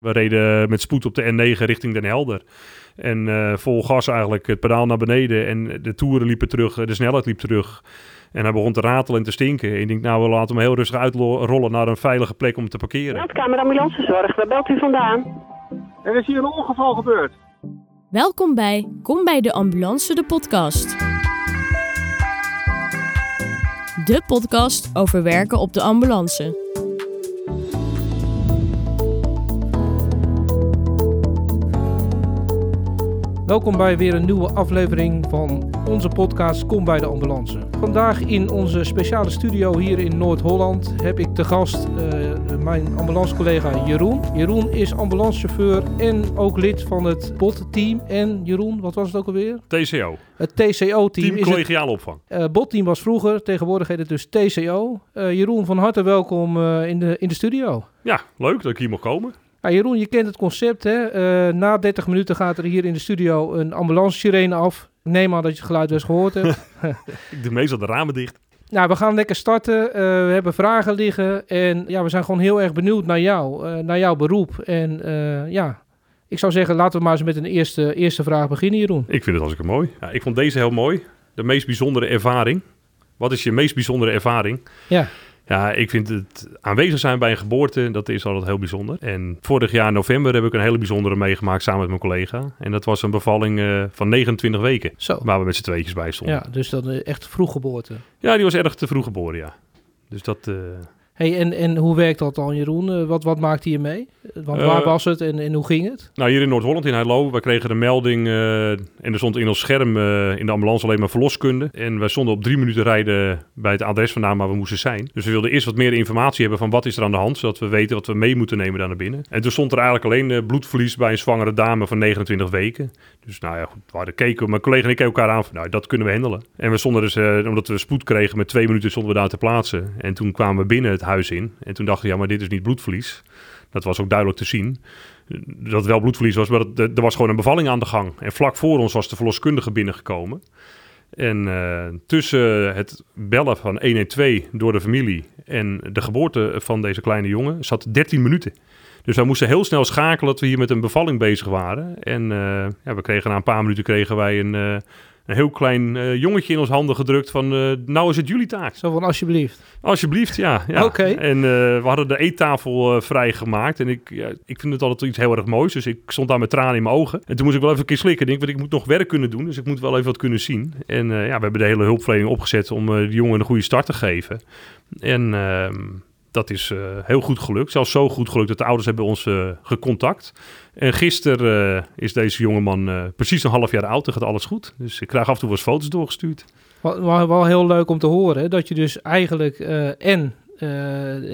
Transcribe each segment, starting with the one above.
We reden met spoed op de N9 richting Den Helder. En uh, vol gas eigenlijk het pedaal naar beneden. En de toeren liepen terug, de snelheid liep terug. En hij begon te ratelen en te stinken. En ik denk, nou, we laten hem heel rustig uitrollen naar een veilige plek om te parkeren. Meldkamer Ambulancezorg, waar belt u vandaan? Er is hier een ongeval gebeurd. Welkom bij Kom bij de Ambulance, de podcast. De podcast over werken op de ambulance. Welkom bij weer een nieuwe aflevering van onze podcast Kom bij de Ambulance. Vandaag in onze speciale studio hier in Noord-Holland heb ik te gast uh, mijn ambulancecollega Jeroen. Jeroen is ambulancechauffeur en ook lid van het BOT-team. En Jeroen, wat was het ook alweer? TCO. Het TCO-team. Team collegiale opvang. Uh, BOT-team was vroeger, tegenwoordig heet het dus TCO. Uh, Jeroen, van harte welkom in, de, in de studio. Ja, leuk dat ik hier mag komen. Nou, Jeroen, je kent het concept. Hè? Uh, na 30 minuten gaat er hier in de studio een ambulance-sirene af. Ik neem aan dat je het geluid eens gehoord hebt. Ik doe meestal de ramen dicht. Nou, we gaan lekker starten. Uh, we hebben vragen liggen. En ja, we zijn gewoon heel erg benieuwd naar jou, uh, naar jouw beroep. En ja, ik zou zeggen, laten we maar eens met een eerste, eerste vraag beginnen, Jeroen. Ik vind het hartstikke mooi. Ja, ik vond deze heel mooi. De meest bijzondere ervaring. Wat is je meest bijzondere ervaring? Ja. Ja, ik vind het aanwezig zijn bij een geboorte, dat is altijd heel bijzonder. En vorig jaar november heb ik een hele bijzondere meegemaakt samen met mijn collega. En dat was een bevalling uh, van 29 weken, Zo. waar we met z'n tweetjes bij stonden. Ja, dus dat is echt vroeg geboorte. Ja, die was erg te vroeg geboren, ja. Dus dat... Uh, Hey, en, en hoe werkt dat dan, Jeroen? Uh, wat, wat maakte je mee? Want waar uh, was het en, en hoe ging het? Nou, hier in Noord-Holland, in Heilo, we kregen de melding uh, en er stond in ons scherm in de ambulance alleen maar verloskunde. En we stonden op drie minuten rijden bij het adres vandaan waar we moesten zijn. Dus we wilden eerst wat meer informatie hebben van wat is er aan de hand, zodat we weten wat we mee moeten nemen daar naar binnen. En toen stond er eigenlijk alleen bloedverlies bij een zwangere dame van 29 weken. Dus nou ja, goed, we hadden keken, mijn collega en ik keken elkaar aan van, nou, dat kunnen we handelen. En we stonden dus, omdat we spoed kregen, met twee minuten stonden we daar te plaatsen. En toen kwamen we binnen het huis in. En toen dachten we, ja, maar dit is niet bloedverlies. Dat was ook duidelijk te zien. Dat wel bloedverlies was, maar er was gewoon een bevalling aan de gang. En vlak voor ons was de verloskundige binnengekomen. En uh, tussen het bellen van 112 door de familie en de geboorte van deze kleine jongen zat 13 minuten. Dus wij moesten heel snel schakelen dat we hier met een bevalling bezig waren. En uh, ja, we kregen na een paar minuten kregen wij een, uh, een heel klein uh, jongetje in ons handen gedrukt van uh, nou is het jullie taak. Zo van alsjeblieft. Alsjeblieft, ja. ja. Oké. Okay. En uh, we hadden de eettafel vrijgemaakt en ik, ja, ik vind het altijd iets heel erg moois. Dus ik stond daar met tranen in mijn ogen. En toen moest ik wel even een keer slikken. Ik denk, want ik moet nog werk kunnen doen, dus ik moet wel even wat kunnen zien. En ja, we hebben de hele hulpverlening opgezet om de jongen een goede start te geven. En ehm, dat is uh, heel goed gelukt. Zelfs zo goed gelukt dat de ouders hebben ons uh, gecontact. En gisteren uh, is deze jongeman precies een half jaar oud en gaat alles goed. Dus ik krijg af en toe wel eens foto's doorgestuurd. Wel, wel, wel heel leuk om te horen. Dat je dus eigenlijk en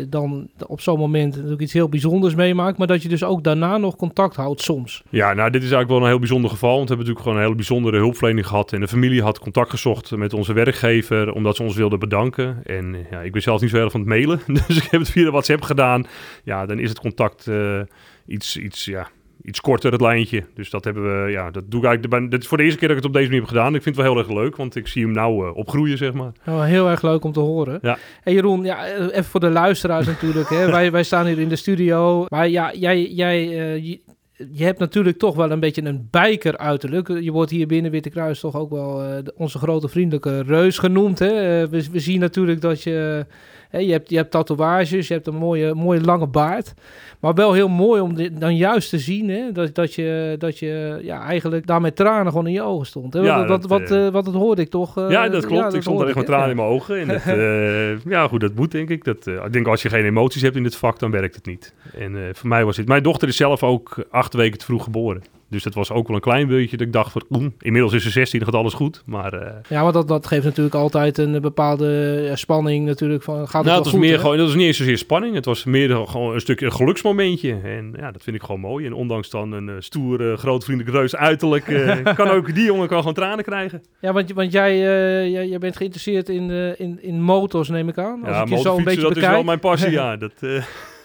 dan op zo'n moment natuurlijk iets heel bijzonders meemaakt, maar dat je dus ook daarna nog contact houdt soms. Ja, nou dit is eigenlijk wel een heel bijzonder geval, want we hebben natuurlijk gewoon een hele bijzondere hulpverlening gehad en de familie had contact gezocht met onze werkgever omdat ze ons wilden bedanken. En ja, ik ben zelf niet zo erg van het mailen, dus ik heb het via de WhatsApp gedaan. Ja, dan is het contact uh, iets, iets, ja, iets korter, het lijntje. Dus dat hebben we, ja, dat doe ik eigenlijk. Dit is voor de eerste keer dat ik het op deze manier heb gedaan. Ik vind het wel heel erg leuk, want ik zie hem nou uh, opgroeien, zeg maar. Oh, heel erg leuk om te horen. Ja. En Jeroen, ja, even voor de luisteraars natuurlijk. Hè. wij, wij staan hier in de studio. Maar ja, jij, jij uh, je, je hebt natuurlijk toch wel een beetje een bijker uiterlijk. Je wordt hier binnen Witte Kruis toch ook wel uh, onze grote vriendelijke reus genoemd. Hè? We, we, zien natuurlijk dat je... Hè, je, hebt, je hebt tatoeages, je hebt een mooie, mooie lange baard. Maar wel heel mooi om dit dan juist te zien... Hè? Dat, dat je, dat je ja, eigenlijk daar met tranen gewoon in je ogen stond. Hè? Ja, wat, dat, wat, wat, uh, wat, dat hoorde ik toch... ja, dat klopt. Ja, ik stond er echt met tranen in mijn ogen. En dat, ja, goed, dat moet denk ik. Dat, ik denk als je geen emoties hebt in dit vak, dan werkt het niet. En voor mij was het... Mijn dochter is zelf ook acht weken te vroeg geboren. Dus dat was ook wel een klein beetje dat ik dacht van, inmiddels is ze 16, dan gaat alles goed. Maar, uh, ja, maar dat, dat geeft natuurlijk altijd een bepaalde spanning natuurlijk van, gaat het nou, wel het was goed, meer hè? gewoon, dat was niet eens zozeer spanning. Het was meer gewoon een stukje een geluksmomentje. En ja, dat vind ik gewoon mooi. En ondanks dan een uh, stoere, groot vriendelijk reus uiterlijk, uh, kan ook die jongen kan gewoon tranen krijgen. Ja, want, want jij, jij, jij bent geïnteresseerd in, in, in motors, neem ik aan. Als ja, ik je zo een beetje dat bekijk. is wel mijn passie, ja. Dat,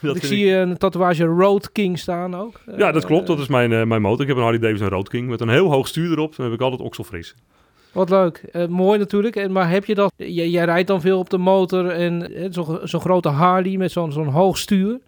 dat ik zie ik... een tatoeage Road King staan ook. Ja, dat klopt. Dat is mijn, uh, mijn motor. Ik heb een Harley Davidson Road King met een heel hoog stuur erop. Dan heb ik altijd okselfris. Wat leuk. Uh, mooi natuurlijk. En, maar heb je dat... Jij, jij rijdt dan veel op de motor en zo'n zo grote Harley met zo'n zo'n hoog stuur.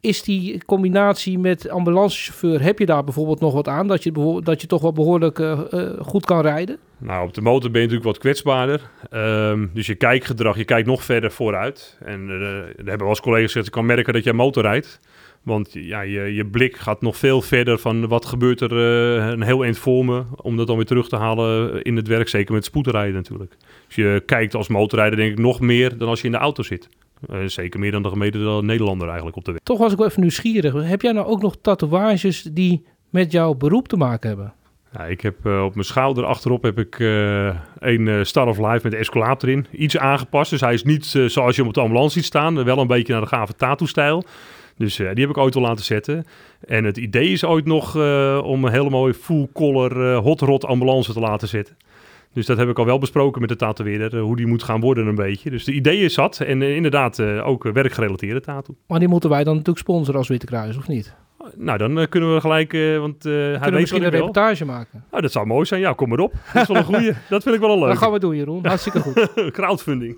Is die combinatie met ambulancechauffeur, heb je daar bijvoorbeeld nog wat aan? Dat je, dat je toch wel behoorlijk eh, eh, goed kan rijden? Nou, op de motor ben je natuurlijk wat kwetsbaarder. Ehm, dus je kijkgedrag, je kijkt nog verder vooruit. En eh er hebben wel eens collega's gezegd, ik kan merken dat jij motor rijdt. Want ja, je, je blik gaat nog veel verder van wat gebeurt er eh, een heel eind voor me. Om dat dan weer terug te halen in het werk, zeker met spoedrijden natuurlijk. Dus je kijkt als motorrijder denk ik nog meer dan als je in de auto zit. Eh, zeker meer dan de gemiddelde Nederlander eigenlijk op de weg. Toch was ik wel even nieuwsgierig. Heb jij nou ook nog tatoeages die met jouw beroep te maken hebben? Ja, ik heb eh, op mijn schouder achterop heb ik eh, een Star of Life met de escalator in. Iets aangepast, dus hij is niet zoals je hem op de ambulance ziet staan. Wel een beetje naar de gave tattoo-stijl. Dus die heb ik ooit al laten zetten. En het idee is ooit nog om een hele mooie full-color eh, hot rod ambulance te laten zetten. Dus dat heb ik al wel besproken met de tatoeëerder, eh, hoe die moet gaan worden een beetje. Dus de idee is zat en eh, inderdaad eh, ook werkgerelateerde tattoo. Maar die moeten wij dan natuurlijk sponsoren als Witte Kruis, of niet? Nou, dan kunnen we gelijk, want eh hij weet misschien een wil. reportage maken? Nou, dat zou mooi zijn. Ja, kom maar op. Dat is wel een goeie. dat vind ik wel een Dat leuk. gaan we doen, Jeroen. Hartstikke goed. Crowdfunding.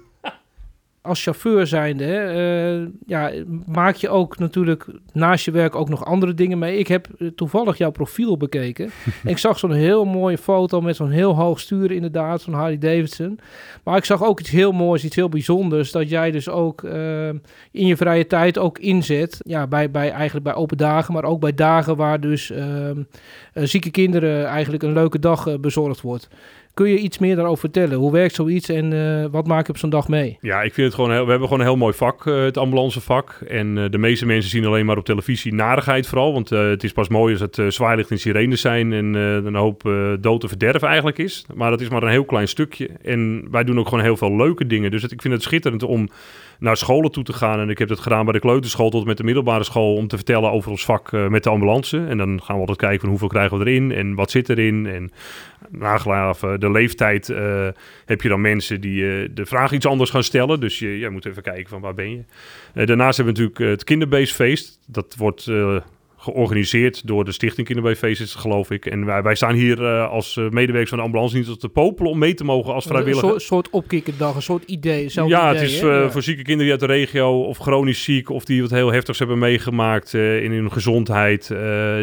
Als chauffeur zijnde, hè, eh, ja, maak je ook natuurlijk naast je werk ook nog andere dingen mee. Ik heb eh, toevallig jouw profiel bekeken. en ik zag zo'n heel mooie foto met zo'n heel hoog stuur inderdaad, van Harley Davidson. Maar ik zag ook iets heel moois, iets heel bijzonders. Dat jij dus ook eh, in je vrije tijd ook inzet. Ja, bij, bij, eigenlijk bij open dagen, maar ook bij dagen waar dus ehm, eh, zieke kinderen eigenlijk een leuke dag bezorgd wordt. Kun je iets meer daarover vertellen? Hoe werkt zoiets en eh, wat maak je op zo'n dag mee? Ja, ik vind het gewoon heel, we hebben gewoon een heel mooi vak, eh, het ambulancevak. En eh, de meeste mensen zien alleen maar op televisie narigheid vooral. Want het is pas mooi als het zwaailicht en sirenes zijn en een hoop dood en verderf eigenlijk is. Maar dat is maar een heel klein stukje. En wij doen ook gewoon heel veel leuke dingen. Dus ik vind het schitterend om naar scholen toe te gaan. En ik heb het gedaan bij de kleuterschool tot met de middelbare school om te vertellen over ons vak met de ambulance. En dan gaan we altijd kijken van hoeveel krijgen we erin en wat zit erin. En nagelaten de leeftijd eh, heb je dan mensen die eh, de vraag iets anders gaan stellen. Dus je, moet even kijken van waar ben je. Eh, daarnaast hebben we natuurlijk het kinderbeestfeest. Dat wordt georganiseerd door de Stichting is het, geloof ik. En wij, wij staan hier eh, als eh, medewerkers van de ambulance niet te popelen om mee te mogen als Een vrijwilliger. soort, soort opkikkerdag, een soort idee. zelf Ja, idee, het is eh, Ja. voor zieke kinderen die uit de regio of chronisch ziek of die wat heel heftigs hebben meegemaakt in hun gezondheid,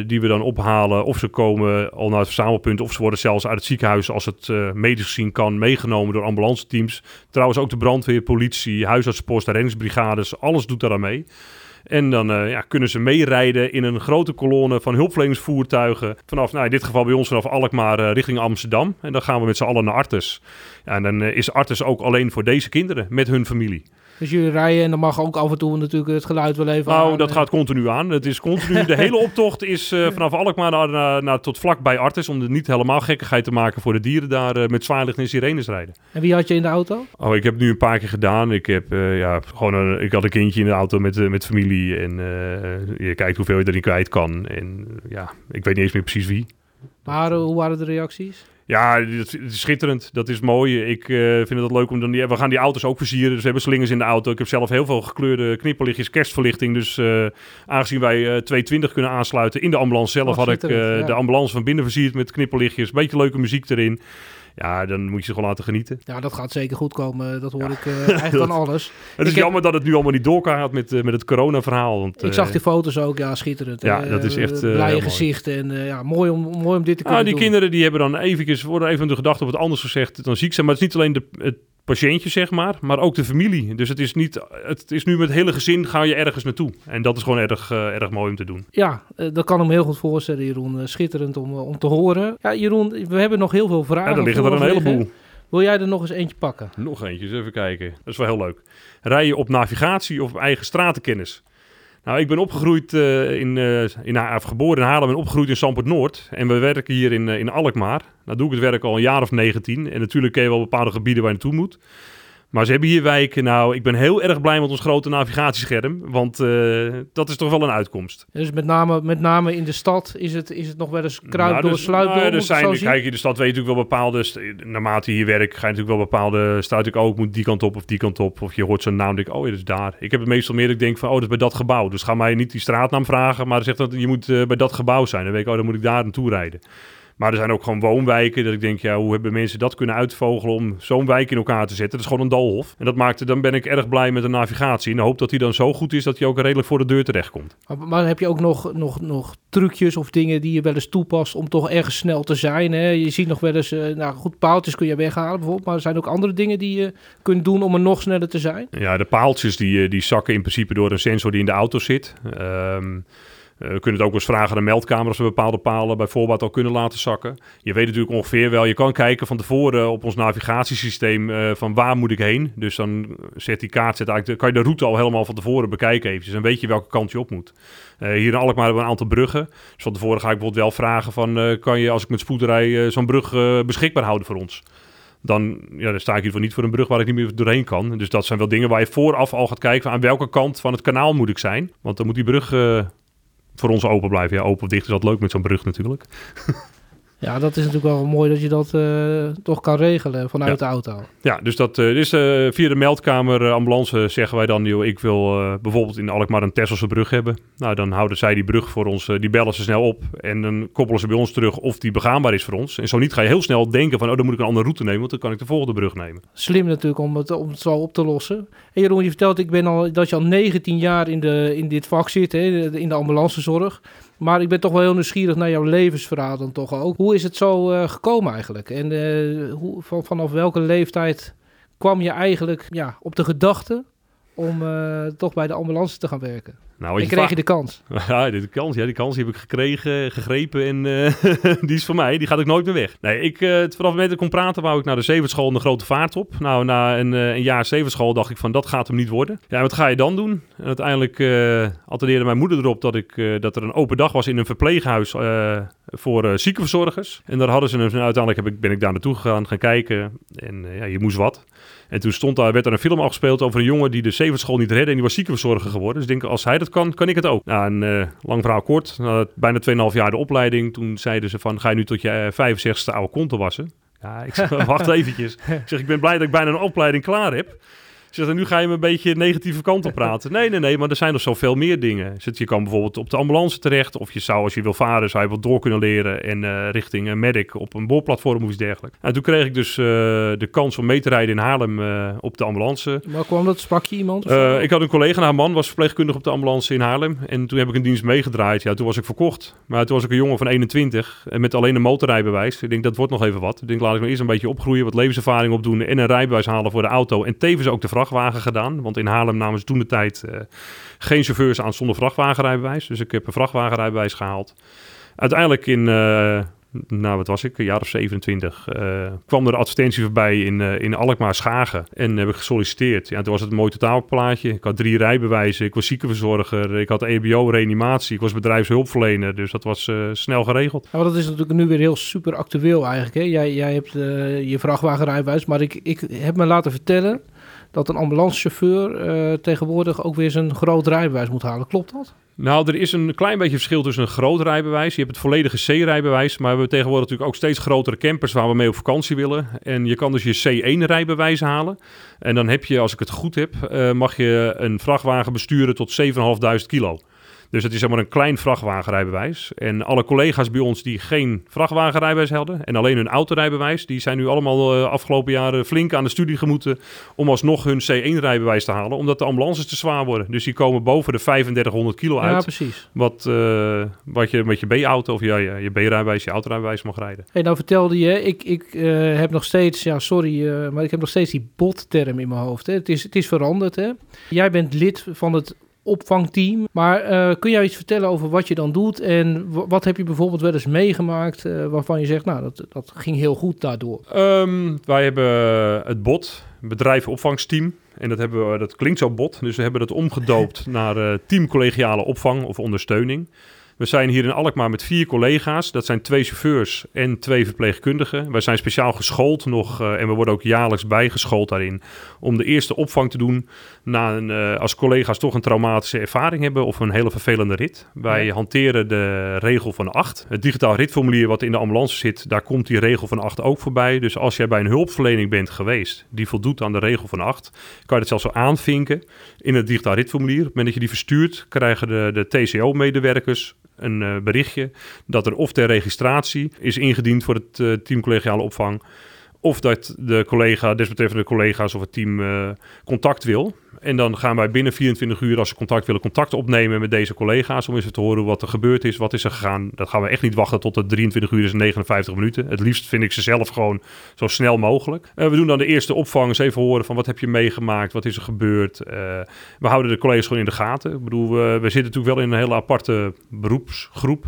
die we dan ophalen. Of ze komen al naar het verzamelpunt of ze worden zelfs uit het ziekenhuis, als het medisch gezien kan, meegenomen door ambulance teams. Trouwens ook de brandweer, politie, huisartsenpost, reddingsbrigades, alles doet daar aan mee. En dan eh, ja, kunnen ze meerijden in een grote kolonne van hulpverleningsvoertuigen. Vanaf, nou in dit geval bij ons vanaf Alkmaar eh, richting Amsterdam. En dan gaan we met z'n allen naar Artes. En dan eh, is Artes ook alleen voor deze kinderen met hun familie. Dus jullie rijden en dan mag ook af en toe natuurlijk het geluid wel even Nou, aan, dat eh. gaat continu aan. Het is continu, de hele optocht is eh, vanaf Alkmaar naar, naar, naar tot vlak bij Artes. Om er niet helemaal gekkigheid te maken voor de dieren daar eh, met zwaarlicht en sirenes rijden. En wie had je in de auto? Oh, ik heb nu een paar keer gedaan. Ik, heb, ja, gewoon een, ik had een kindje in de auto met, met familie. En je kijkt hoeveel je erin kwijt kan. En ja, ik weet niet eens meer precies wie. Maar hoe waren de reacties? Ja, het is schitterend. Dat is mooi. Ik eh, vind het leuk om dan die, we gaan die auto's ook versieren. Dus we hebben slingers in de auto. Ik heb zelf heel veel gekleurde knipperlichtjes, kerstverlichting. Dus eh, aangezien wij eh 220 kunnen aansluiten in de ambulance zelf, Oh, had ik ja. de ambulance van binnen versierd met knipperlichtjes. Beetje leuke muziek erin. Ja, dan moet je ze gewoon laten genieten. Ja, dat gaat zeker goed komen. Dat hoor ik eh, eigenlijk van alles. Het is heb- jammer dat het nu allemaal niet doorgaat met, eh, met het corona-verhaal. Want, Ik eh, zag die foto's ook, ja, schitterend. Ja, Eh, dat is echt, eh, blije gezichten en eh, ja, mooi om, mooi om dit te kunnen Ah, die doen. kinderen die hebben dan eventjes, worden even de gedachte op het anders gezegd dan ziek zijn. Maar het is niet alleen de, het patiëntje, zeg maar, maar ook de familie. Dus het is, niet, het is nu met het hele gezin ga je ergens naartoe. En dat is gewoon erg, eh, erg mooi om te doen. Ja, eh, dat kan ik me heel goed voorstellen, Jeroen. Eh, schitterend om, om te horen. Ja, Jeroen, we hebben nog heel veel vragen. Ja, er liggen er een heleboel. Wil jij er nog eens eentje pakken? Nog eentje, eens even kijken. Dat is wel heel leuk. Rij je op navigatie of op eigen stratenkennis? Nou, ik ben opgegroeid eh, in, eh in geboren in Haarlem en opgegroeid in Sampert Noord. En we werken hier in, eh, in Alkmaar. Nou doe ik het werk al een jaar of 19. En natuurlijk ken je wel bepaalde gebieden waar je naartoe moet. Maar ze hebben hier wijken. Nou, ik ben heel erg blij met ons grote navigatiescherm. Want eh, dat is toch wel een uitkomst. Dus met name, met name in de stad is het, is het nog wel eens kruip Nou, door, dus- sluip nou, er zien? kijk, in de stad weet je natuurlijk wel bepaalde... Naarmate je hier werkt, ga je natuurlijk wel bepaalde... Stuit ik ook, moet die kant op of die kant op. Of je hoort zo'n naam, denk ik, oh, ja, dat is daar. Ik heb het meestal meer dat ik denk van, oh, dat is bij dat gebouw. Dus ga mij niet die straatnaam vragen, maar zeg dat je moet eh, bij dat gebouw zijn. Dan weet ik, oh, dan moet ik daar naartoe rijden. Maar er zijn ook gewoon woonwijken dat ik denk, ja, hoe hebben mensen dat kunnen uitvogelen om zo'n wijk in elkaar te zetten? Dat is gewoon een doolhof. En dat maakte, dan ben ik erg blij met de navigatie. En hoop dat die dan zo goed is dat hij ook redelijk voor de deur terecht komt. Maar, maar heb je ook nog, nog, nog trucjes of dingen die je wel eens toepast om toch ergens snel te zijn? Hè? Je ziet nog wel eens, uh, nou goed, paaltjes kun je weghalen bijvoorbeeld. Maar er zijn ook andere dingen die je kunt doen om er nog sneller te zijn? Ja, de paaltjes die, eh, die zakken in principe door een sensor die in de auto zit. Um, uh, we kunnen het ook eens vragen aan de meldkamer als we bepaalde palen bijvoorbeeld al kunnen laten zakken. Je weet natuurlijk ongeveer wel, je kan kijken van tevoren op ons navigatiesysteem uh, van waar moet ik heen. Dus dan zet die kaart, zet eigenlijk, kan je de route al helemaal van tevoren bekijken eventjes. Dan weet je welke kant je op moet. Uh, hier in Alkmaar hebben we een aantal bruggen. Dus van tevoren ga ik bijvoorbeeld wel vragen van, kan je als ik met spoed rij zo'n brug beschikbaar houden voor ons? dan, ja, dan sta ik hiervoor niet voor een brug waar ik niet meer doorheen kan. Dus dat zijn wel dingen waar je vooraf al gaat kijken van aan welke kant van het kanaal moet ik zijn. Want dan moet die brug voor ons open blijven. Ja, open of dicht is altijd leuk met zo'n brug natuurlijk. Ja, dat is natuurlijk wel mooi dat je dat uh, toch kan regelen vanuit ja. de auto. Ja, dus dat uh, is uh, via de meldkamer ambulance zeggen wij dan, joh, ik wil bijvoorbeeld in Alkmaar een Tesselse brug hebben. Nou, dan houden zij die brug voor ons, die bellen ze snel op en dan koppelen ze bij ons terug of die begaanbaar is voor ons. En zo niet ga je heel snel denken van, oh, dan moet ik een andere route nemen, want dan kan ik de volgende brug nemen. Slim natuurlijk om het, om het zo op te lossen. En Jeroen, je vertelt ik ben al, dat je al 19 jaar in, de, in dit vak zit, hè, in de ambulancezorg. Maar ik ben toch wel heel nieuwsgierig naar jouw levensverhaal dan toch ook. Hoe is het zo uh, gekomen eigenlijk? En uh, hoe, van, vanaf welke leeftijd kwam je eigenlijk ja, op de gedachte om uh, toch bij de ambulance te gaan werken? Nou, en kreeg je de kans? Ja, de kans, ja, die kans die heb ik gekregen, gegrepen en uh, die is voor mij. Die gaat ook nooit meer weg. Nee, ik, uh, vanaf het moment dat ik kon praten, wou ik naar de zeventschool een grote vaart op. Nou, na een, een jaar zevenschool dacht ik van, dat gaat hem niet worden. Ja, wat ga je dan doen? En uiteindelijk attendeerde mijn moeder erop dat, ik, dat er een open dag was in een verpleeghuis voor ziekenverzorgers. En daar hadden ze een, uiteindelijk heb ik, ben ik daar naartoe gegaan, gaan kijken. En ja, je moest wat. En toen stond daar, werd er een film afgespeeld over een jongen die de zevenschool niet redde en die was ziekenverzorger geworden. Dus ik als hij dat kan, kan ik het ook. Nou, een uh, lang verhaal kort. Uh, bijna 2,5 jaar de opleiding. Toen zeiden ze van, ga je nu tot je uh, 65ste oude konten wassen? Ja, ik zeg, wacht eventjes. Ik zeg, ik ben blij dat ik bijna een opleiding klaar heb. Zegt, nu ga je me een beetje negatieve kant op praten. Nee, nee, nee, maar er zijn nog zoveel meer dingen. Je kan bijvoorbeeld op de ambulance terecht. Of je zou, als je wil varen, zou je wat door kunnen leren. En uh, richting een medic op een boorplatform of iets dergelijks. En toen kreeg ik dus uh, de kans om mee te rijden in Haarlem uh, op de ambulance. Maar kwam dat? Sprak je iemand? ik had een collega, haar man was verpleegkundige op de ambulance in Haarlem. En toen heb ik een dienst meegedraaid. Ja, toen was ik verkocht. Maar toen was ik een jongen van 21 en met alleen een motorrijbewijs. Ik denk, dat wordt nog even wat. Ik denk, laat ik me eerst een beetje opgroeien, wat levenservaring opdoen en een rijbewijs halen voor de auto. En tevens ook de gedaan. Want in Haarlem namen ze toen de tijd uh, geen chauffeurs aan zonder vrachtwagenrijbewijs. Dus ik heb een vrachtwagenrijbewijs gehaald. Uiteindelijk in, uh, nou wat was ik, een jaar of 27, uh, kwam er advertentie voorbij in, uh, in Alkmaar Schagen. En heb ik gesolliciteerd. Ja, toen was het een mooi totaalplaatje. Ik had drie rijbewijzen, ik was ziekenverzorger, ik had EBO-reanimatie, ik was bedrijfshulpverlener. Dus dat was snel geregeld. Ja, dat is natuurlijk nu weer heel super actueel eigenlijk. Hè? Jij, jij hebt je vrachtwagenrijbewijs, maar ik, ik heb me laten vertellen dat een ambulancechauffeur uh, tegenwoordig ook weer zijn groot rijbewijs moet halen. Klopt dat? Nou, er is een klein beetje verschil tussen een groot rijbewijs. Je hebt het volledige C-rijbewijs, maar we hebben tegenwoordig natuurlijk ook steeds grotere campers waar we mee op vakantie willen. En je kan dus je C1-rijbewijs halen. En dan heb je, als ik het goed heb, uh, mag je een vrachtwagen besturen tot 7.500 kilo. Dus het is zeg maar een klein vrachtwagenrijbewijs. En alle collega's bij ons die geen vrachtwagenrijbewijs hadden en alleen hun autorijbewijs, die zijn nu allemaal uh, afgelopen jaren flink aan de studie gemoeten om alsnog hun C1-rijbewijs te halen, omdat de ambulances te zwaar worden. Dus die komen boven de 3500 kilo uit. Ja, precies. Wat, uh, wat je met je B-auto of ja, je, je B-rijbewijs, je autorijbewijs mag rijden. Hey, nou vertelde je, ik, ik uh, heb nog steeds, ja sorry, maar ik heb nog steeds die bot-term in mijn hoofd. Hè. Het, is, het is veranderd. Hè. Jij bent lid van het opvangteam. Maar uh, kun jij iets vertellen over wat je dan doet en wat heb je bijvoorbeeld wel eens meegemaakt uh, waarvan je zegt, nou, dat, dat ging heel goed daardoor? Um, wij hebben het BOT, bedrijf opvangsteam. En dat, hebben we, dat klinkt zo bot, dus we hebben dat omgedoopt naar uh, team collegiale opvang of ondersteuning. We zijn hier in Alkmaar met vier collega's. Dat zijn twee chauffeurs en twee verpleegkundigen. Wij zijn speciaal geschoold nog uh, en we worden ook jaarlijks bijgeschoold daarin om de eerste opvang te doen na een, uh, als collega's toch een traumatische ervaring hebben of een hele vervelende rit. Wij ja. hanteren de regel van 8. Het digitaal ritformulier wat in de ambulance zit, daar komt die regel van 8 ook voorbij. Dus als jij bij een hulpverlening bent geweest die voldoet aan de regel van 8, kan je dat zelfs zo aanvinken in het digitaal ritformulier. Op het moment dat je die verstuurt, krijgen de, de TCO-medewerkers een uh, berichtje dat er of ter registratie is ingediend voor het uh, team collegiale opvang of dat de collega, desbetreffende collega's of het team uh, contact wil. En dan gaan wij binnen 24 uur, als ze contact willen, contact opnemen met deze collega's. Om eens te horen wat er gebeurd is, wat is er gegaan. Dat gaan we echt niet wachten tot het 23 uur is en 59 minuten. Het liefst vind ik ze zelf gewoon zo snel mogelijk. Uh, we doen dan de eerste opvang, eens even horen van wat heb je meegemaakt, wat is er gebeurd. Uh, we houden de collega's gewoon in de gaten. Ik bedoel, we zitten natuurlijk wel in een hele aparte beroepsgroep.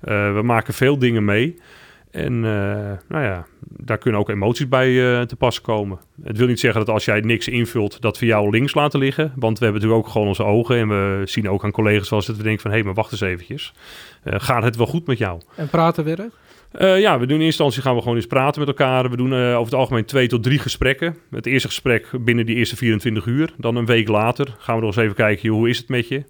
we maken veel dingen mee. En uh, nou ja, daar kunnen ook emoties bij uh, te pas komen. Het wil niet zeggen dat als jij niks invult, dat we jou links laten liggen. Want we hebben natuurlijk ook gewoon onze ogen. En we zien ook aan collega's zoals dat we denken van... hé, hey, maar wacht eens eventjes. Uh, gaat het wel goed met jou? En praten werkt? Uh, ja, we doen in eerste instantie gaan we gewoon eens praten met elkaar. We doen uh, over het algemeen twee tot drie gesprekken. Het eerste gesprek binnen die eerste 24 uur. Dan een week later gaan we nog eens even kijken, hoe is het met je?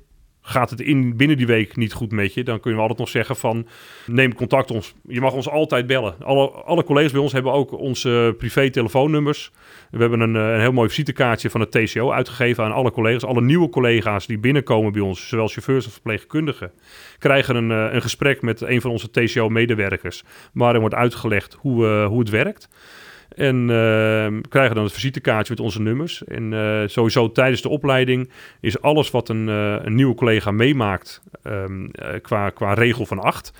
Gaat het in, binnen die week niet goed met je, dan kunnen we altijd nog zeggen van neem contact ons. Je mag ons altijd bellen. Alle, alle collega's bij ons hebben ook onze privé telefoonnummers. We hebben een, een heel mooi visitekaartje van het TCO uitgegeven aan alle collega's. Alle nieuwe collega's die binnenkomen bij ons, zowel chauffeurs als verpleegkundigen, krijgen een, een gesprek met een van onze TCO-medewerkers, waarin wordt uitgelegd hoe, uh, hoe het werkt. En uh, krijgen dan het visitekaartje met onze nummers. En uh, sowieso tijdens de opleiding is alles wat een, uh, een nieuwe collega meemaakt um, qua, qua regel van acht,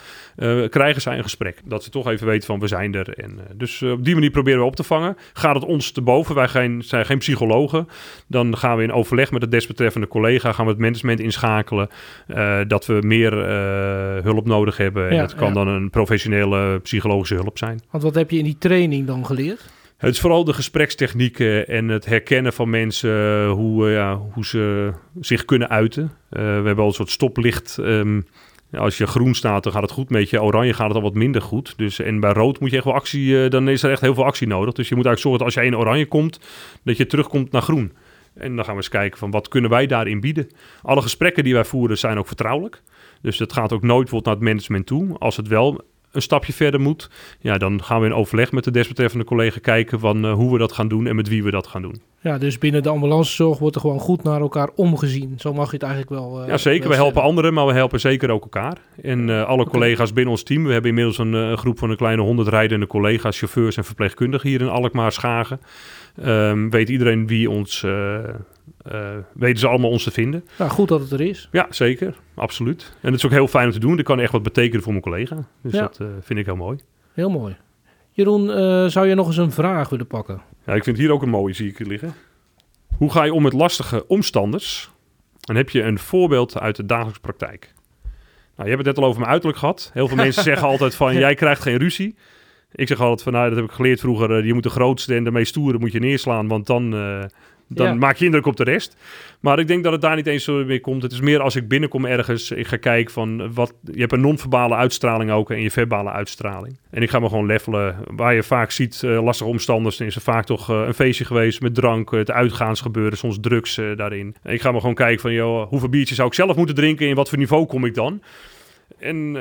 krijgen zij een gesprek. Dat ze toch even weten van we zijn er. En, dus op die manier proberen we op te vangen. Gaat het ons te boven, wij geen, zijn geen psychologen, dan gaan we in overleg met het desbetreffende collega, gaan we het management inschakelen dat we meer hulp nodig hebben. En ja, dat kan ja. dan een professionele psychologische hulp zijn. Want wat heb je in die training dan geleerd? Het is vooral de gesprekstechnieken en het herkennen van mensen, hoe, ja, hoe ze zich kunnen uiten. Uh, we hebben al een soort stoplicht. Um, als je groen staat, dan gaat het goed met je. Oranje gaat het al wat minder goed. Dus, en bij rood moet je echt wel actie, uh, dan is er echt heel veel actie nodig. Dus je moet eigenlijk zorgen dat als jij in oranje komt, dat je terugkomt naar groen. En dan gaan we eens kijken van wat kunnen wij daarin bieden. Alle gesprekken die wij voeren zijn ook vertrouwelijk. Dus dat gaat ook nooit bijvoorbeeld naar het management toe. Als het wel een stapje verder moet, ja, dan gaan we in overleg met de desbetreffende collega kijken van uh, hoe we dat gaan doen en met wie we dat gaan doen. Ja, dus binnen de ambulancezorg wordt er gewoon goed naar elkaar omgezien. Zo mag je het eigenlijk wel. Uh, ja, zeker. we helpen anderen, maar we helpen zeker ook elkaar. En uh, alle okay. collega's binnen ons team. We hebben inmiddels een, een groep van een kleine honderd rijdende collega's, chauffeurs en verpleegkundigen hier in Alkmaar Schagen. Um, weet iedereen wie ons uh, weten ze allemaal ons te vinden. Nou, goed dat het er is. Ja, zeker. Absoluut. En het is ook heel fijn om te doen. Dat kan echt wat betekenen voor mijn collega. Dus ja. dat uh, vind ik heel mooi. Heel mooi. Jeroen, zou je nog eens een vraag willen pakken? Ja, ik vind hier ook een mooie, zie ik liggen. Hoe ga je om met lastige omstanders? En heb je een voorbeeld uit de dagelijkse praktijk? Nou, je hebt het net al over mijn uiterlijk gehad. Heel veel mensen zeggen altijd van, jij krijgt geen ruzie. Ik zeg altijd van, nou, dat heb ik geleerd vroeger. je moet de grootste en de meest stoere moet je neerslaan, want dan, uh, dan ja. maak je indruk op de rest. Maar ik denk dat het daar niet eens zo mee komt. Het is meer als ik binnenkom ergens, ik ga kijken van wat. Je hebt een non-verbale uitstraling ook en je verbale uitstraling. En ik ga me gewoon levelen. Waar je vaak ziet uh, lastige omstanders, dan is er vaak toch uh, een feestje geweest met drank, het uitgaansgebeuren, soms drugs daarin. En ik ga me gewoon kijken van, joh, hoeveel biertjes zou ik zelf moeten drinken en in wat voor niveau kom ik dan? En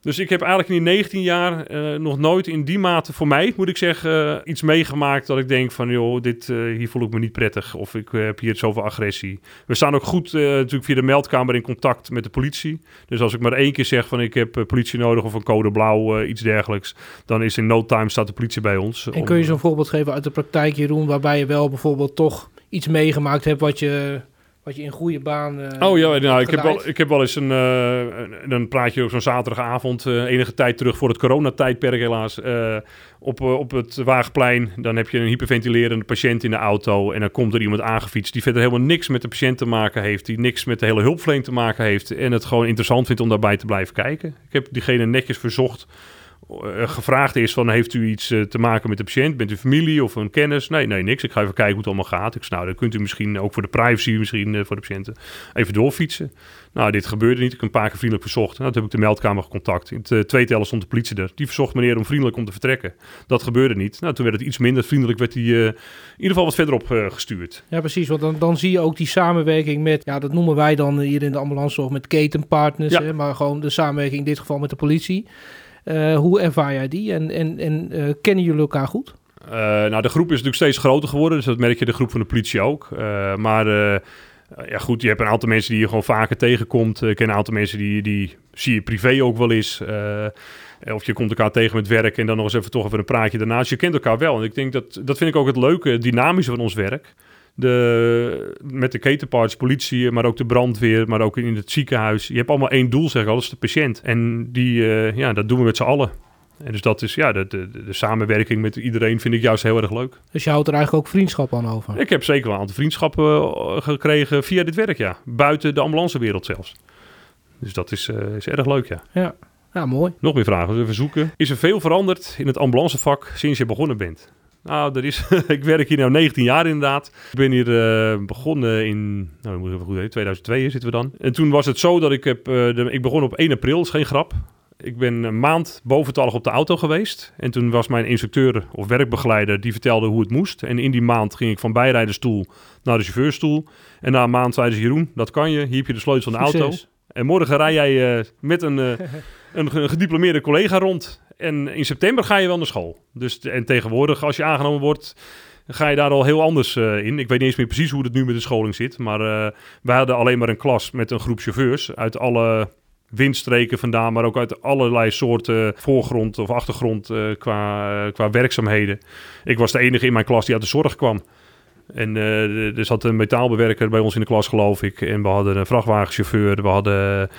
dus ik heb eigenlijk in die 19 jaar uh, nog nooit in die mate, voor mij moet ik zeggen, uh, iets meegemaakt dat ik denk van, joh, dit, uh, hier voel ik me niet prettig of ik heb hier zoveel agressie. We staan ook goed natuurlijk via de meldkamer in contact met de politie. Dus als ik maar één keer zeg van ik heb politie nodig of een code blauw, iets dergelijks, dan is in no time staat de politie bij ons. En kun je zo'n voorbeeld geven uit de praktijk, Jeroen, waarbij je wel bijvoorbeeld toch iets meegemaakt hebt wat je wat je in goede baan. Uh, oh ja, nou, ik, heb wel, ik heb wel eens een. Uh, dan praat je ook zo'n zaterdagavond, uh, enige tijd terug voor het coronatijdperk, helaas. op, op het Waagplein. Dan heb je een hyperventilerende patiënt in de auto. En dan komt er iemand aangefietst die verder helemaal niks met de patiënt te maken heeft. Die niks met de hele hulpverlening te maken heeft. En het gewoon interessant vindt om daarbij te blijven kijken. Ik heb diegene netjes verzocht gevraagd is van heeft u iets uh, te maken met de patiënt? Bent u familie of een kennis? Nee, nee, niks. Ik ga even kijken hoe het allemaal gaat. Ik zei, nou, dan kunt u misschien ook voor de privacy, misschien uh, voor de patiënten, even doorfietsen. Nou, dit gebeurde niet. Ik heb een paar keer vriendelijk verzocht. Nou, toen heb ik de meldkamer gecontact. In het uh, tweede stond de politie er. Die verzocht meneer om vriendelijk om te vertrekken. Dat gebeurde niet. Nou, toen werd het iets minder vriendelijk. Werd hij in ieder geval wat verderop gestuurd. Ja, precies. Want dan, dan zie je ook die samenwerking met, ja, dat noemen wij dan hier in de ambulance of met ketenpartners. Ja. Hè, maar gewoon de samenwerking in dit geval met de politie. Uh, hoe ervaar jij die en, en, en uh, kennen jullie elkaar goed? Uh, nou, de groep is natuurlijk steeds groter geworden, dus dat merk je de groep van de politie ook. maar ja, goed, je hebt een aantal mensen die je gewoon vaker tegenkomt. Ik ken een aantal mensen die, die zie je privé ook wel eens. Eh, of je komt elkaar tegen met werk en dan nog eens even toch even een praatje daarnaast. Je kent elkaar wel. En ik denk dat, dat vind ik ook het leuke, dynamische van ons werk. De, met de ketenparts, politie, maar ook de brandweer, maar ook in het ziekenhuis. Je hebt allemaal één doel, zeg ik al, dat is de patiënt. En die, eh, ja, dat doen we met z'n allen. En dus dat is, ja, de, de, de, samenwerking met iedereen vind ik juist heel erg leuk. Dus je houdt er eigenlijk ook vriendschap aan over? Ik heb zeker wel een aantal vriendschappen eh, gekregen via dit werk, ja. Buiten de ambulancewereld zelfs. Dus dat is, uh, is erg leuk, ja. Ja. Ja, mooi. Nog meer vragen, we even zoeken. Is er veel veranderd in het ambulancevak sinds je begonnen bent? Nou, er is, ik werk hier nu 19 jaar inderdaad. Ik ben hier uh, begonnen in, nou, moet ik even goed weten, 2002 zitten we dan. En toen was het zo dat ik heb, uh, de, ik begon op 1 april, is geen grap. Ik ben een maand boventallig op de auto geweest. En toen was mijn instructeur of werkbegeleider, die vertelde hoe het moest. En in die maand ging ik van bijrijderstoel naar de chauffeurstoel. En na een maand zei ze, Jeroen, dat kan je. Hier heb je de sleutel van de auto. En morgen rij jij uh, met een, een, een gediplomeerde collega rond. En in september ga je wel naar school. Dus, en tegenwoordig, als je aangenomen wordt, ga je daar al heel anders uh, in. Ik weet niet eens meer precies hoe het nu met de scholing zit. Maar uh, wij hadden alleen maar een klas met een groep chauffeurs uit alle windstreken vandaan, maar ook uit allerlei soorten voorgrond of achtergrond uh, qua, qua werkzaamheden. Ik was de enige in mijn klas die uit de zorg kwam. En er zat een metaalbewerker bij ons in de klas, geloof ik. En we hadden een vrachtwagenchauffeur. We hadden,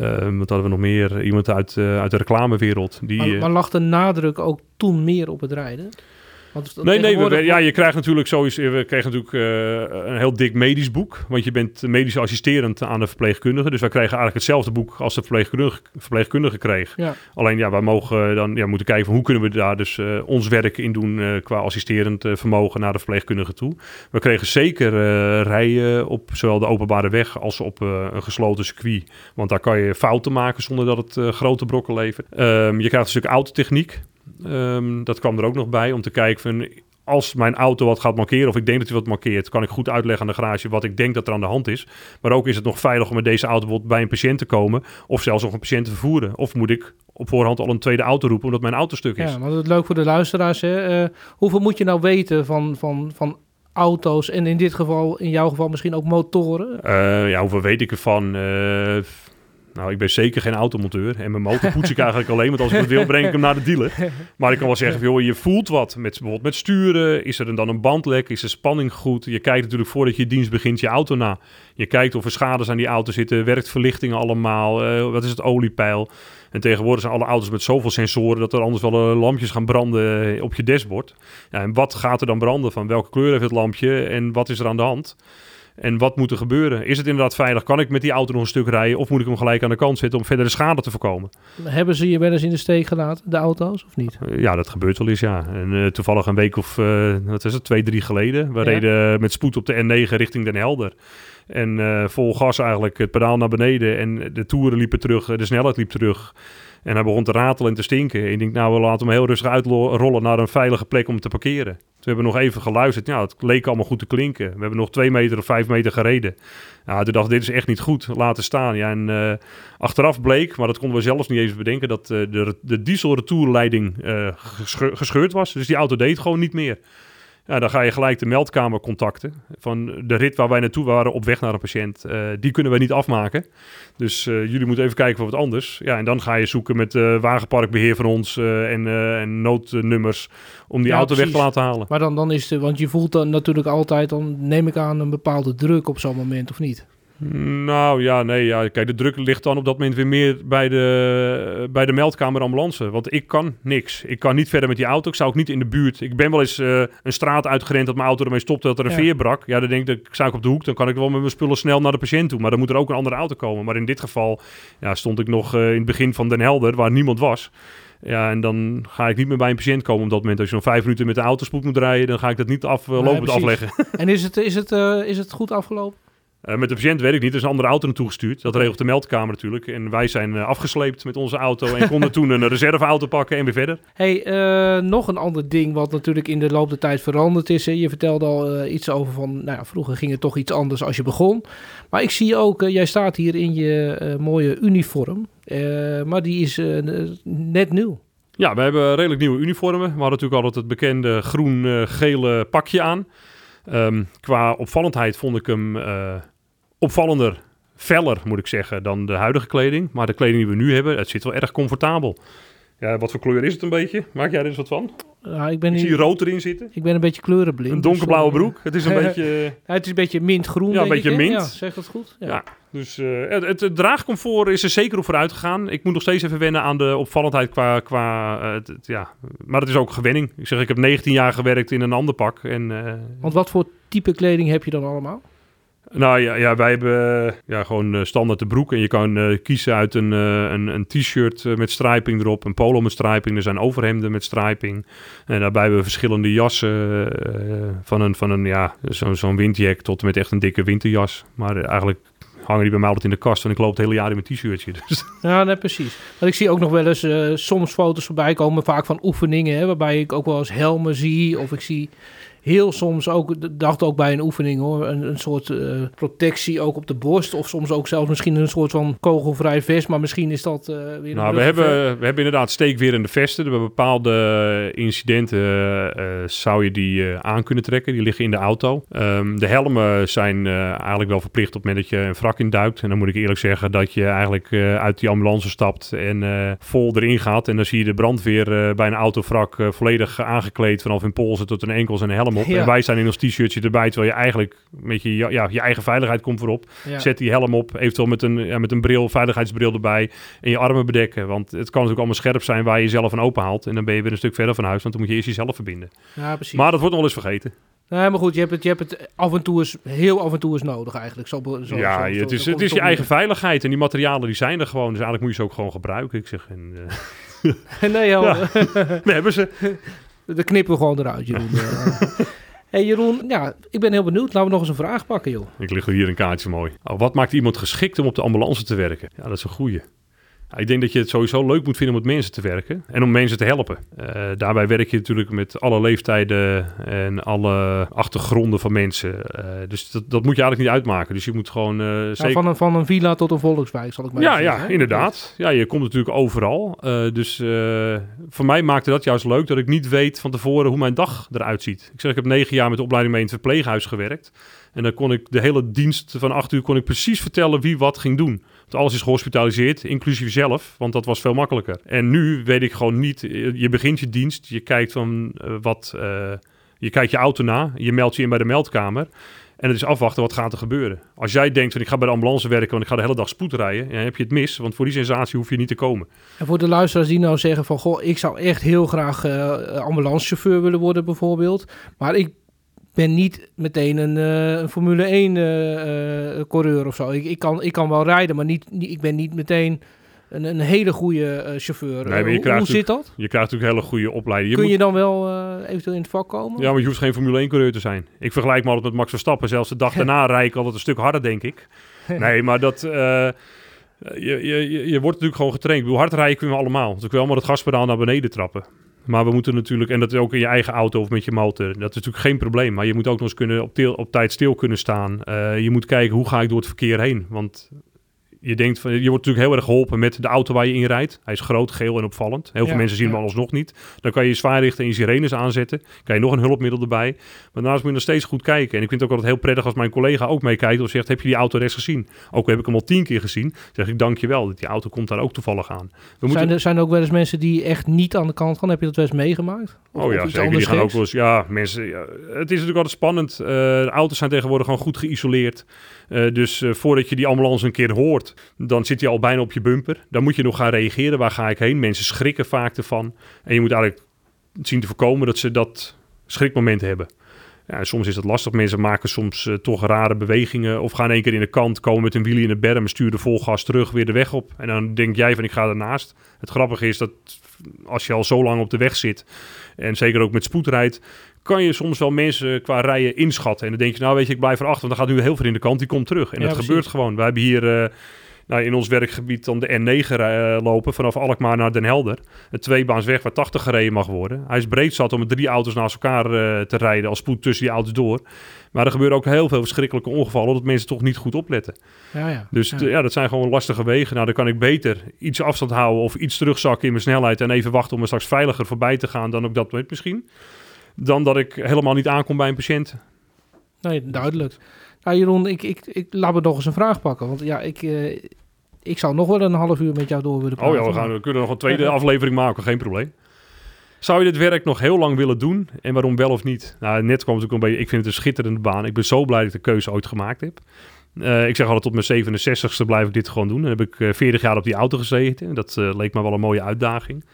uh, wat hadden we nog meer? Iemand uit, uh, uit de reclamewereld. Die, maar, maar lag de nadruk ook toen meer op het rijden? Nee, nee, we, ja, je krijgt natuurlijk sowieso, we kregen natuurlijk uh, een heel dik medisch boek, want je bent medisch assisterend aan de verpleegkundige, dus wij kregen eigenlijk hetzelfde boek als de verpleegkundige, verpleegkundige kreeg. Ja. Alleen ja, wij mogen dan ja, moeten kijken van hoe kunnen we daar dus uh, ons werk in doen uh, qua assisterend vermogen naar de verpleegkundige toe. We kregen zeker rijden op zowel de openbare weg als op een gesloten circuit, want daar kan je fouten maken zonder dat het grote brokken levert. Um, je krijgt een stuk autotechniek. Um, dat kwam er ook nog bij om te kijken van als mijn auto wat gaat markeren of ik denk dat hij wat markeert, kan ik goed uitleggen aan de garage wat ik denk dat er aan de hand is. Maar ook is het nog veilig om met deze auto bijvoorbeeld bij een patiënt te komen of zelfs nog een patiënt te vervoeren. Of moet ik op voorhand al een tweede auto roepen omdat mijn auto stuk is. Ja, maar dat is leuk voor de luisteraars. Hè? Uh, hoeveel moet je nou weten van, van, van auto's en in dit geval, in jouw geval misschien ook motoren? Uh, ja, hoeveel weet ik ervan? Uh, nou, ik ben zeker geen automonteur. En mijn motor poets ik eigenlijk alleen. Want als ik het wil, breng ik hem naar de dealer. Maar ik kan wel zeggen, joh, je voelt wat. Met, bijvoorbeeld met sturen. Is er dan een bandlek? Is de spanning goed? Je kijkt natuurlijk voordat je dienst begint je auto na. Je kijkt of er schades aan die auto zitten. Werkt verlichting allemaal? Uh, wat is het oliepeil? En tegenwoordig zijn alle auto's met zoveel sensoren dat er anders wel uh, lampjes gaan branden op je dashboard. En wat gaat er dan branden? Van welke kleur heeft het lampje en wat is er aan de hand? En wat moet er gebeuren? Is het inderdaad veilig? Kan ik met die auto nog een stuk rijden? Of moet ik hem gelijk aan de kant zetten om verdere schade te voorkomen? Hebben ze je wel eens in de steek gelaten, de auto's, of niet? Uh, ja, dat gebeurt wel eens, ja. En uh, toevallig een week of, uh, wat is het, twee, drie geleden. We ja. reden met spoed op de N9 richting Den Helder. En vol gas eigenlijk het pedaal naar beneden. En de toeren liepen terug, de snelheid liep terug. En hij begon te ratelen en te stinken. En ik denk, nou, we laten hem heel rustig uitrollen naar een veilige plek om te parkeren. Toen hebben we nog even geluisterd. Ja, het leek allemaal goed te klinken. We hebben nog twee meter of vijf meter gereden. Ja, toen dacht ik, dit is echt niet goed. Laten staan. Ja, en uh, achteraf bleek, maar dat konden we zelfs niet eens bedenken, dat uh, de, de dieselretourleiding uh, gescheurd was. Dus die auto deed gewoon niet meer. Ja, dan ga je gelijk de meldkamer contacten. Van de rit waar wij naartoe waren op weg naar een patiënt. Uh, die kunnen wij niet afmaken. Dus uh, jullie moeten even kijken voor wat anders. Ja, en dan ga je zoeken met uh, wagenparkbeheer van ons en, en, noodnummers om die ja, auto precies. weg te laten halen. Maar dan, dan is het, want je voelt dan natuurlijk altijd, dan neem ik aan, een bepaalde druk op zo'n moment of niet? Nou ja, nee, ja. Kijk, de druk ligt dan op dat moment weer meer bij de, bij de meldkamer ambulance. Want ik kan niks. Ik kan niet verder met die auto. Ik zou ook niet in de buurt. Ik ben wel eens uh, een straat uitgerend dat mijn auto ermee stopte dat er een ja. veer brak. Ja, dan denk ik, sta ik op de hoek. Dan kan ik wel met mijn spullen snel naar de patiënt toe. Maar dan moet er ook een andere auto komen. Maar in dit geval ja, stond ik nog uh, in het begin van Den Helder, waar niemand was. Ja, en dan ga ik niet meer bij een patiënt komen op dat moment. Als je nog vijf minuten met de autospoed moet rijden, dan ga ik dat niet aflopend nee, afleggen. En is het, is, het, uh, is het goed afgelopen? Uh, met de patiënt weet ik niet. Er is een andere auto naartoe gestuurd. Dat regelt de meldkamer natuurlijk. En wij zijn uh, afgesleept met onze auto en konden toen een reserveauto pakken en weer verder. Hey, uh, nog een ander ding wat natuurlijk in de loop der tijd veranderd is. Hè. Je vertelde al iets over van, nou ja, vroeger ging het toch iets anders als je begon. Maar ik zie ook, jij staat hier in je mooie uniform. maar die is net nieuw. Ja, we hebben redelijk nieuwe uniformen. We hadden natuurlijk altijd het bekende groen-gele pakje aan. Um, qua opvallendheid vond ik hem opvallender feller, moet ik zeggen, dan de huidige kleding. Maar de kleding die we nu hebben, het zit wel erg comfortabel. Ja, wat voor kleur is het een beetje? Maak jij er eens wat van? Ja, ik, ben Ik zie rood erin zitten. ik ben een beetje kleurenblind. Een dus, donkerblauwe eh, broek. Het is een beetje... Ja, het is een beetje mintgroen. Ja, een ik, beetje mint. Ja, zeg dat goed? Ja. Dus eh, het, draagcomfort is er zeker op vooruit gegaan. Ik moet nog steeds even wennen aan de opvallendheid qua... qua eh, het, het- ja. Maar het is ook gewenning. Ik zeg, ik heb 19 jaar gewerkt in een ander pak. En, eh, Want wat voor type kleding heb je dan allemaal? Nou ja, ja wij hebben eh, ja, gewoon eh, standaard de broek. En je kan eh, kiezen uit een, een, een t-shirt met striping erop. Een polo met striping. Er zijn overhemden met striping. En daarbij hebben we verschillende jassen. van een, van een ja, zo- zo'n windjack tot en met echt een dikke winterjas. Maar eigenlijk hangen die bij mij altijd in de kast. En ik loop het hele jaar in mijn t-shirtje. Dus Ja, nee, precies. Want ik zie ook nog wel eens soms foto's voorbij komen, vaak van oefeningen, waarbij ik ook wel eens helmen zie. Of ik zie heel soms ook, dacht ook bij een oefening hoor, een, een soort eh, protectie ook op de borst. Of soms ook zelfs misschien een soort van kogelvrij vest, maar misschien is dat eh, weer een Nou, we hebben, we hebben inderdaad steekwerende vesten. Bij bepaalde incidenten eh, zou je die aan kunnen trekken. Die liggen in de auto. Ehm, de helmen zijn eigenlijk wel verplicht op het moment dat je een wrak induikt. En dan moet ik eerlijk zeggen dat je eigenlijk uit die ambulance stapt en vol erin gaat. En dan zie je de brandweer bij een autovrak volledig aangekleed vanaf hun polsen tot hun enkels en een helm op. Ja. En wij zijn in ons t-shirtje erbij, terwijl je eigenlijk met je, ja, je eigen veiligheid komt voorop. Ja. Zet die helm op, eventueel met een, ja, met een bril, veiligheidsbril erbij. En je armen bedekken. Want het kan natuurlijk allemaal scherp zijn waar je jezelf aan open haalt. En dan ben je weer een stuk verder van huis, want dan moet je eerst jezelf verbinden. Ja, precies. Maar dat wordt nog wel eens vergeten. Nee, maar goed, je hebt het, je hebt het af en toe eens, heel af en toe eens nodig eigenlijk. Zo, zo, ja, zo- het is, het is je eigen veiligheid. En die materialen die zijn er gewoon. Dus eigenlijk moet je ze ook gewoon gebruiken. Ik zeg, en, eh, nee, joh, Ja. we hebben ze. dat knippen we gewoon eruit, Jeroen. Eh, hey Jeroen, ja, ik ben heel benieuwd. Laten we nog eens een vraag pakken, joh. Ik lig hier een kaartje mooi. Oh, wat maakt iemand geschikt om op de ambulance te werken? Ja, dat is een goeie. Ja, ik denk dat je het sowieso leuk moet vinden om met mensen te werken en om mensen te helpen. Eh, daarbij werk je natuurlijk met alle leeftijden en alle achtergronden van mensen. Eh, dus dat, dat moet je eigenlijk niet uitmaken. Dus je moet gewoon eh, Nou, zeker... van, een, van een villa tot een volkswijk, zal ik maar Ja, ja, zeggen, hè? inderdaad. Ja, je komt natuurlijk overal. Dus voor mij maakte dat juist leuk dat ik niet weet van tevoren hoe mijn dag eruit ziet. Ik zeg, ik heb negen jaar met de opleiding mee in het verpleeghuis gewerkt. En dan kon ik de hele dienst van acht uur kon ik precies vertellen wie wat ging doen. Alles is gehospitaliseerd, inclusief zelf, want dat was veel makkelijker. En nu weet ik gewoon niet, je begint je dienst, je kijkt van eh, wat, eh, je kijkt je auto na, je meldt je in bij de meldkamer. En het is afwachten wat gaat er gebeuren. Als jij denkt van ik ga bij de ambulance werken, want ik ga de hele dag spoed rijden, ja, heb je het mis. Want voor die sensatie hoef je niet te komen. En voor de luisteraars die nou zeggen van... Goh, ik zou echt heel graag eh, ambulancechauffeur willen worden bijvoorbeeld. Maar ik ben niet meteen een, eh, een Formule 1 eh, eh, coureur of zo. Ik, ik, kan, ik kan wel rijden, maar niet, niet- ik ben niet meteen een, een hele goede chauffeur. maar je hoe hoe zit dat? Je krijgt natuurlijk hele goede opleiding. Je Kun moet- je dan wel eventueel in het vak komen? Ja, maar je hoeft geen Formule 1 coureur te zijn. Ik vergelijk me altijd met Max Verstappen. Zelfs de dag daarna rijd ik altijd een stuk harder, denk ik. Nee, maar dat... je, je, je, je wordt natuurlijk gewoon getraind. Ik bedoel, hard rijden kunnen we allemaal. Dus ik wil allemaal het gaspedaal naar beneden trappen. Maar we moeten natuurlijk, en dat is ook in je eigen auto of met je motor, dat is natuurlijk geen probleem. Maar je moet ook nog eens kunnen op, tijd stil kunnen staan. Eh, je moet kijken, hoe ga ik door het verkeer heen? Want je denkt van, je wordt natuurlijk heel erg geholpen met de auto waar je in rijdt. Hij is groot, geel en opvallend. Heel veel Ja, mensen zien ja. hem alsnog niet. Dan kan je je zwaarrichten en je sirenes aanzetten. Kan je nog een hulpmiddel erbij. Maar daarnaast moet je nog steeds goed kijken. En ik vind het ook altijd heel prettig als mijn collega ook meekijkt of zegt, heb je die auto rechts gezien? Ook heb ik hem al tien keer gezien, zeg ik dankjewel. Dat die auto komt daar ook toevallig aan. We moeten... Zijn, er, zijn er ook wel eens mensen die echt niet aan de kant gaan? Heb je dat wel eens meegemaakt? Of- Oh ja, zeker. Die gaan ook wel eens. Ja, mensen. ja, het is natuurlijk altijd spannend. Eh, de auto's zijn tegenwoordig gewoon goed geïsoleerd. Eh, dus eh, voordat je die ambulance een keer hoort, dan zit hij al bijna op je bumper. Dan moet je nog gaan reageren. Waar ga ik heen? Mensen schrikken vaak ervan. En je moet eigenlijk zien te voorkomen dat ze dat schrikmoment hebben. Ja, soms is het lastig. Mensen maken soms eh, toch rare bewegingen. Of gaan één keer in de kant, komen met een wiel in de berm, sturen vol gas terug, weer de weg op. En dan denk jij van ik ga ernaast. Het grappige is dat als je al zo lang op de weg zit, en zeker ook met spoed rijdt, kan je soms wel mensen qua rijden inschatten. En dan denk je, nou weet je, ik blijf erachter, want dan gaat nu heel veel in de kant, die komt terug. En Ja, dat precies. gebeurt gewoon. Wij hebben hier eh, nou, in ons werkgebied dan de N9 rij- eh, lopen, vanaf Alkmaar naar Den Helder. Een tweebaansweg waar 80 gereden mag worden. Hij is breed zat om met drie auto's naast elkaar eh, te rijden, als spoed tussen die auto's door. Maar er gebeuren ook heel veel verschrikkelijke ongevallen, dat mensen toch niet goed opletten. Ja, ja. Dus Ja. ja, dat zijn gewoon lastige wegen. Nou, dan kan ik beter iets afstand houden of iets terugzakken in mijn snelheid en even wachten om er straks veiliger voorbij te gaan dan ook dat weet misschien. Dan dat ik helemaal niet aankom bij een patiënt. Nee, duidelijk. Nou, Jeroen, ik, ik, ik laat me nog eens een vraag pakken. Want ja, ik, eh, ik zou nog wel een half uur met jou door willen praten. Oh ja, we, gaan, we kunnen nog een tweede aflevering maken, geen probleem. Zou je dit werk nog heel lang willen doen? En waarom wel of niet? Nou, net kwam het ook een beetje... Ik vind het een schitterende baan. Ik ben zo blij dat ik de keuze ooit gemaakt heb. Eh, ik zeg altijd, tot mijn 67ste blijf ik dit gewoon doen. Dan heb ik uh, 40 jaar op die auto gezeten. Dat uh, leek me wel een mooie uitdaging.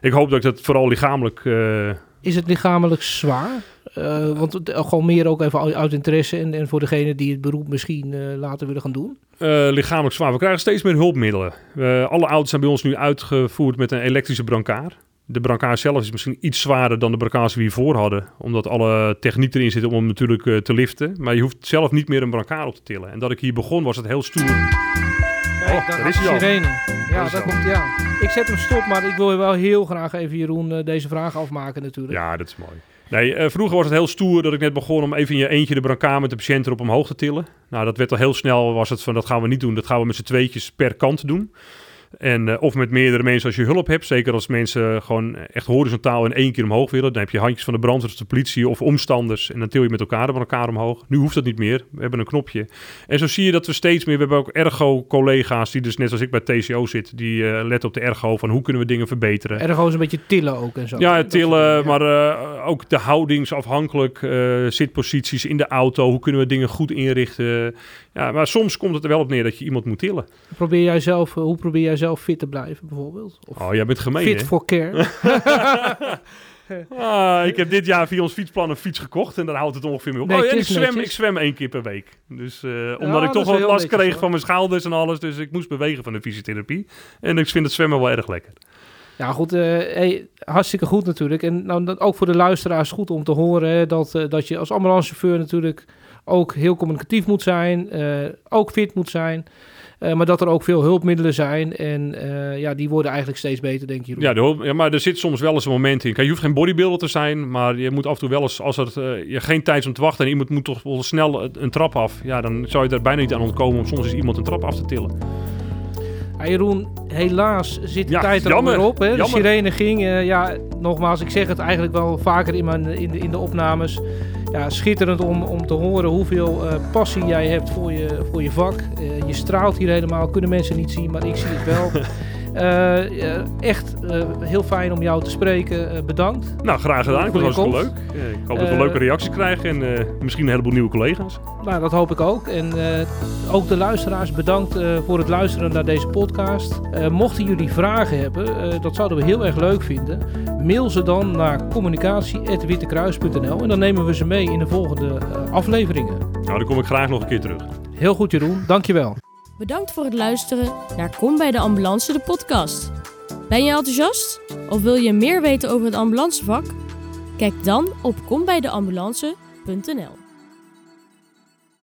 Ik hoop dat ik dat vooral lichamelijk... eh, Is het lichamelijk zwaar? Uh, want het, gewoon meer ook even uit interesse en, en voor degene die het beroep misschien uh, later willen gaan doen? Lichamelijk zwaar. We krijgen steeds meer hulpmiddelen. alle auto's zijn bij ons nu uitgevoerd met een elektrische brancard. De brancard zelf is misschien iets zwaarder dan de brancards die we hiervoor hadden. Omdat alle techniek erin zit om hem natuurlijk te liften. Maar je hoeft zelf niet meer een brancard op te tillen. En dat ik hier begon was het heel stoer. Oh, daar is hij sirene. Ja, daar komt hij aan. Ik zet hem stop, maar ik wil wel heel graag even Jeroen deze vraag afmaken natuurlijk. Ja, dat is mooi. Nee, uh, vroeger was het heel stoer dat ik net begon om even in je eentje de brancard met de patiënt erop omhoog te tillen. Nou, dat werd al heel snel, was het van dat gaan we niet doen, dat gaan we met z'n tweetjes per kant doen. En, uh, of met meerdere mensen als je hulp hebt. Zeker als mensen gewoon echt horizontaal in één keer omhoog willen. Dan heb je handjes van de brandweer, de politie of omstanders. En dan til je met elkaar van elkaar omhoog. Nu hoeft dat niet meer. We hebben een knopje. En zo zie je dat we steeds meer... We hebben ook ergo-collega's die dus net als ik bij TCO zit. Die uh, letten op de ergo van hoe kunnen we dingen verbeteren. Ergo is een beetje tillen ook en zo. Ja, tillen. Maar uh, ook de houdingsafhankelijk. zitposities in de auto. Hoe kunnen we dingen goed inrichten. Ja, maar soms komt het er wel op neer dat je iemand moet tillen. Probeer jij zelf, hoe probeer jij zelf fit te blijven bijvoorbeeld? Of oh, jij bent gemeen, Fit for care. ah, ik heb dit jaar via ons fietsplan een fiets gekocht en daar houdt het ongeveer mee op. Nee, oh, en ik zwem, ik zwem één keer per week. Dus, uh, omdat ja, ik toch wat last netjes, kreeg hoor. van mijn schouders en alles. Dus ik moest bewegen van de fysiotherapie. En ik vind het zwemmen wel erg lekker. Ja, goed. Uh, hey, hartstikke goed natuurlijk. En nou, dat ook voor de luisteraars goed om te horen hè, dat, uh, dat je als ambulancechauffeur natuurlijk ook heel communicatief moet zijn, ook fit moet zijn. Uh, maar dat er ook veel hulpmiddelen zijn. En uh, ja, die worden eigenlijk steeds beter, denk je. Ja, de hulp, ja, maar er zit soms wel eens een moment in. Kijk, je hoeft geen bodybuilder te zijn, maar je moet af en toe wel eens, als er uh, je geen tijd is om te wachten en iemand moet toch wel snel een trap af. Ja, dan zou je er bijna niet aan ontkomen om soms eens iemand een trap af te tillen. Ja, Jeroen, helaas zit de ja, tijd er alweer op. Hè? De sirene ging. ja, nogmaals, ik zeg het eigenlijk wel vaker in, mijn, in, de, in de opnames ja, schitterend om, om te horen hoeveel uh, passie jij hebt voor je, voor je vak. Uh, je straalt hier helemaal, kunnen mensen niet zien, maar ik zie het wel. uh, echt heel fijn om jou te spreken. bedankt. Nou, graag gedaan. Ik vond het hartstikke leuk. ik hoop dat we leuke reacties krijgen en misschien een heleboel nieuwe collega's. Nou, dat hoop ik ook. En ook de luisteraars, bedankt voor het luisteren naar deze podcast. mochten jullie vragen hebben, dat zouden we heel erg leuk vinden. Mail ze dan naar communicatie.wittekruis.nl en dan nemen we ze mee in de volgende afleveringen. Nou, dan kom ik graag nog een keer terug. Heel goed, Jeroen. Dankjewel. Bedankt voor het luisteren naar Kom bij de Ambulance, de podcast. Ben je enthousiast? Of wil je meer weten over het ambulancevak? Kijk dan op kombijdeambulance.nl